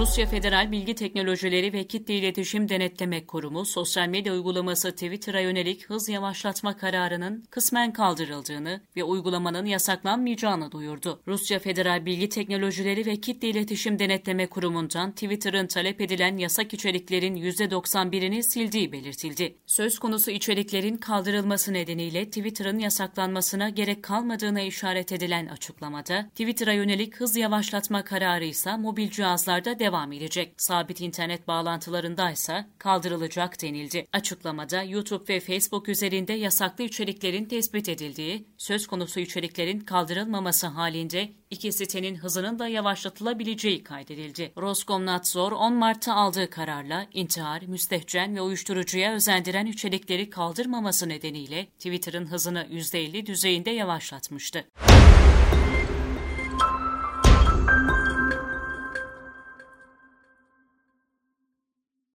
Rusya Federal Bilgi Teknolojileri ve Kitle İletişim Denetleme Kurumu, sosyal medya uygulaması Twitter'a yönelik hız yavaşlatma kararının kısmen kaldırıldığını ve uygulamanın yasaklanmayacağını duyurdu. Rusya Federal Bilgi Teknolojileri ve Kitle İletişim Denetleme Kurumu'ndan Twitter'ın talep edilen yasak içeriklerin %91'ini sildiği belirtildi. Söz konusu içeriklerin kaldırılması nedeniyle Twitter'ın yasaklanmasına gerek kalmadığına işaret edilen açıklamada, Twitter'a yönelik hız yavaşlatma kararı ise mobil cihazlarda devam edecek. Sabit internet bağlantılarında ise kaldırılacak denildi. Açıklamada YouTube ve Facebook üzerinde yasaklı içeriklerin tespit edildiği, söz konusu içeriklerin kaldırılmaması halinde iki sitenin hızının da yavaşlatılabileceği kaydedildi. Roskomnadzor 10 Mart'ta aldığı kararla intihar, müstehcen ve uyuşturucuya özendiren içerikleri kaldırmaması nedeniyle Twitter'ın hızını %50 düzeyinde yavaşlatmıştı.